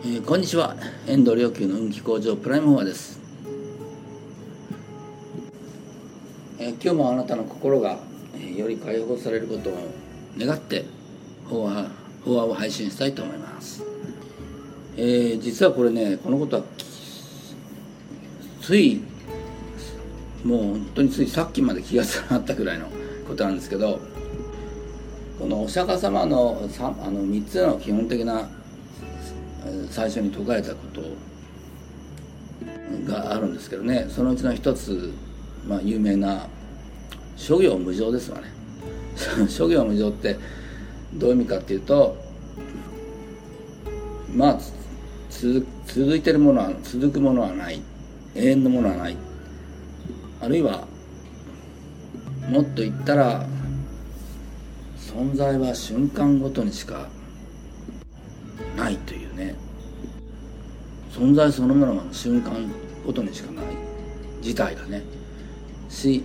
えー、こんにちは。遠藤良久の運気工場プライムフォアです、えー、今日もあなたの心が、えー、より解放されることを願って法話法話を配信したいと思います、えー、実はこれねこのことはついもう本当についさっきまで気がつかなかったぐらいのことなんですけどこのお釈迦様のあの3つの基本的な最初に説かれたことがあるんですけどね。そのうちの一つ、まあ、有名な諸行無常ですわね。諸行無常ってどういう意味かっていうとまあ続いてるものは続くものはない。永遠のものはない。あるいはもっと言ったら存在は瞬間ごとにしかないという。存在そのものが瞬間ごとにしかない事態がね。し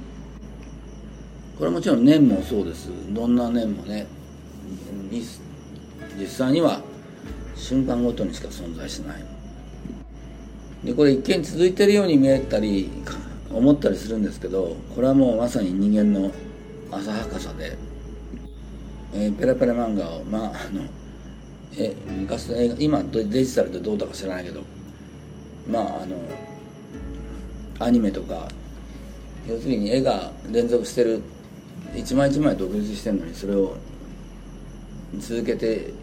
これもちろん念もそうです。どんな念もね実際には瞬間ごとにしか存在しない。でこれ一見続いてるように見えたり思ったりするんですけどこれはもうまさに人間の浅はかさで、えー、ペラペラ漫画をまああのえ昔の映画今デジタルでどうだか知らないけどまああのアニメとか要するに絵が連続してる一枚一枚独立してるのにそれを続けて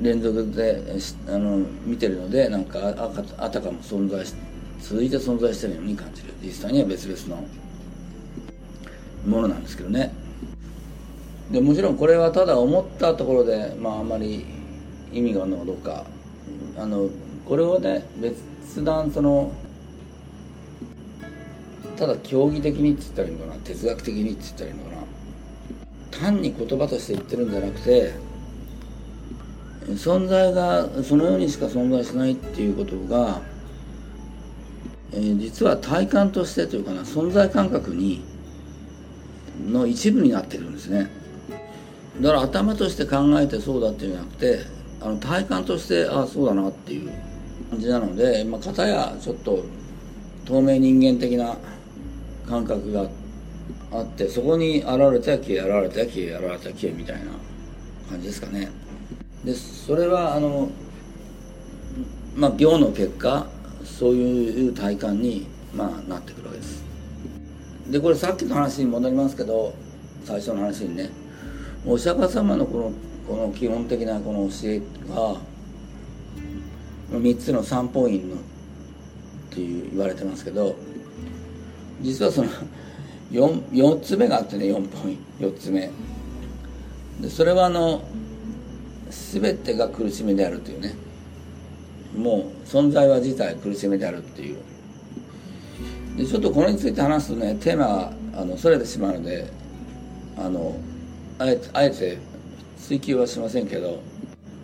連続であの見てるのでなんかああたかも存在し続いて存在してるように感じる。実際には別々のものなんですけどね。でもちろんこれはただ思ったところでまああんまり意味があるのかどうか。あのこれをね別段そのただ競技的にって言ったらいいのかな哲学的にって言ったらいいのかな単に言葉として言ってるんじゃなくて存在がそのようにしか存在しないっていうことが、えー、実は体感としてというかな存在感覚にの一部になってるんですね。だから頭として考えてそうだっていうんじゃなくてあの体感としてああそうだなっていう感じなので、まあ、片やちょっと透明人間的な感覚があってそこに現れたら消え現れたら消え現れたら消えみたいな感じですかね。でそれはあのまあ行の結果そういう体感に、まあ、なってくるわけです。でこれさっきの話に戻りますけど最初の話にねお釈迦様のこのこの基本的なこの教えが3つの三法院のっていう言われてますけど実はその 4, 4つ目があってね4本4つ目。でそれはあの全てが苦しみであるというね。もう存在は自体苦しみであるっていう。でちょっとこれについて話すとねテーマがあのそれてしまうのであのあえてあえて追求はしませんけど。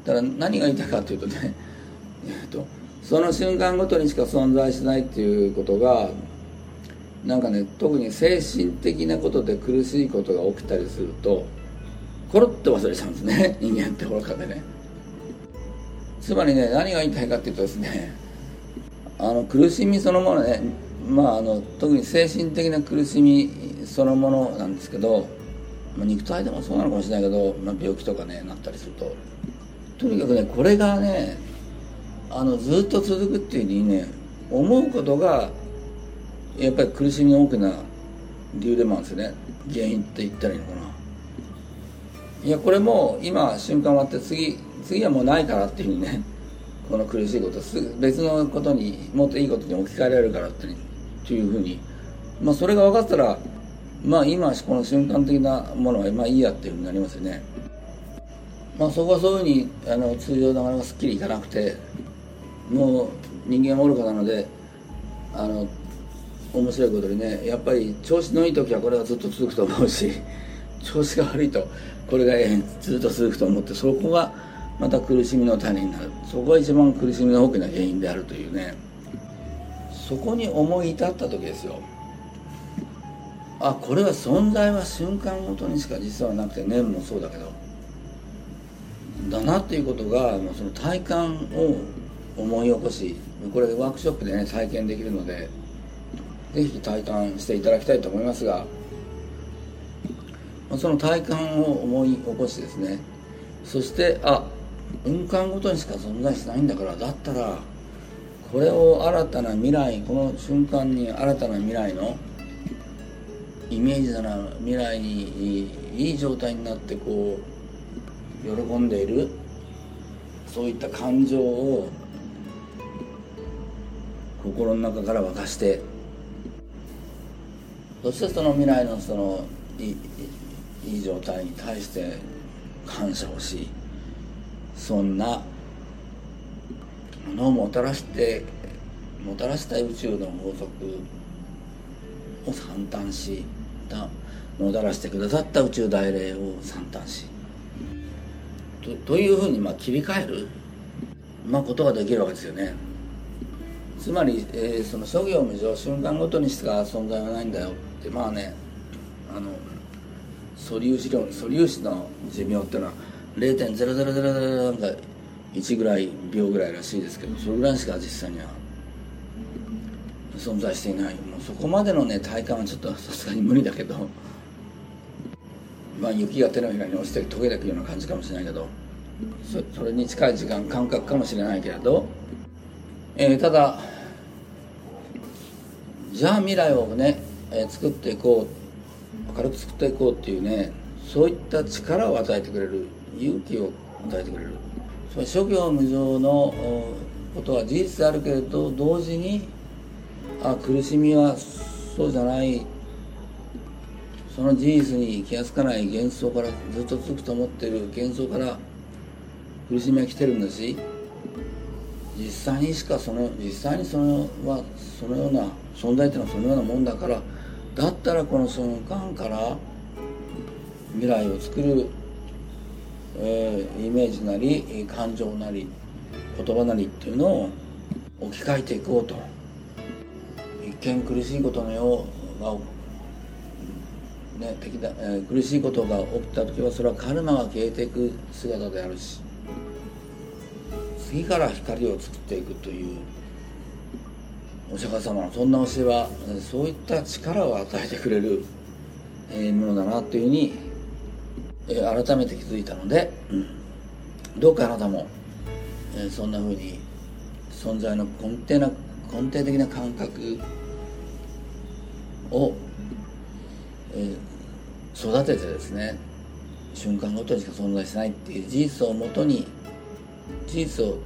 ただ何が言いたいかというとね、えっと、その瞬間ごとにしか存在しないっていうことがなんかね特に精神的なことで苦しいことが起きたりするとコロッと忘れちゃうんですね。人間って愚かでね。つまりね何が言いたいかっていうとですねあの苦しみそのものねまああの特に精神的な苦しみそのものなんですけど、まあ、肉体でもそうなのかもしれないけど、まあ、病気とかねなったりすると。とにかくねこれがねあのずっと続くっていうふうにね思うことがやっぱり苦しみの大きな理由でもあるんですよね。原因って言ったらいいのかな。いやこれも今瞬間終わって次次はもうないからっていうふうにね この苦しいことすぐ別のことにもっといいことに置き換えられるからってっていうふうに。まあそれが分かったらまあ今この瞬間的なものはまあいいやっていうふうになりますよね。まあそこはそういうふうにあの通常なかなかすっきりいかなくてもう人間は愚かなのであの面白いことにねやっぱり調子のいい時はこれはずっと続くと思うし調子が悪いとこれがずっと続くと思 ってそこがまた苦しみの種になる。そこが一番苦しみの大きな原因であるというね。そこに思い至った時ですよ。あこれは存在は瞬間ごとにしか実はなくて念もそうだけどだなっていうことがもうその体感を思い起こしこれワークショップでね体験できるので是非体感していただきたいと思いますがその体感を思い起こしですねそしてあ運間ごとにしか存在しないんだからだったらこれを新たな未来この瞬間に新たな未来のイメージな未来にいい状態になってこう喜んでいるそういった感情を心の中から沸かしてそしてその未来のそのいいい状態に対して感謝をしそんなものをもたらしてもたらしたい宇宙の法則を惨憺しもたらしてくださった宇宙大霊を惨憺しとというふうにまあ切り替える、まあ、ことができるわけですよね。つまり、えー、その諸行無常瞬間ごとにしか存在はないんだよってまあねあの素粒子量素粒子の寿命っていうのは0.0000なんか1ぐらい秒ぐらいらしいですけどそれぐらいしか実際には存在していない。もうそこまでのね体感はちょっとさすがに無理だけど。まあ雪が手のひらに落ちて溶けていくような感じかもしれないけど。それに近い時間感覚かもしれないけれど、えー、ただじゃあ未来をね、えー、作っていこう。明るく作っていこうっていうねそういった力を与えてくれる勇気を与えてくれる。それ諸行無常のことは事実であるけれど同時にあ苦しみはそうじゃない。その事実に気が付かない幻想からずっと続くと思ってる幻想から苦しみは来てるんだし実際にしかその実際にそのはそのような存在っていうのはそのようなもんだからだったらこの瞬間から未来を作る、えー、イメージなり感情なり言葉なりっていうのを置き換えていこうと。見苦しいことのようがね、敵だえー、苦しいことが起きた時はそれはカルマが消えていく姿であるし次から光を作っていくというお釈迦様のそんな教えはそういった力を与えてくれる、ものだなというふうに、改めて気づいたので、うん、どうかあなたも、え、そんなふうに存在の根底な根底的な感覚をえー、育ててですね瞬間ごとにしか存在しないっていう事実をもとに事実を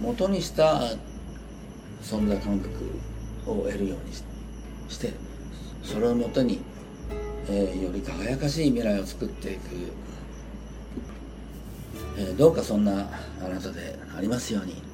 元にした存在感覚を得るようにしてそれをもとに、えー、より輝かしい未来を作っていく、えー、どうかそんなあなたでありますように。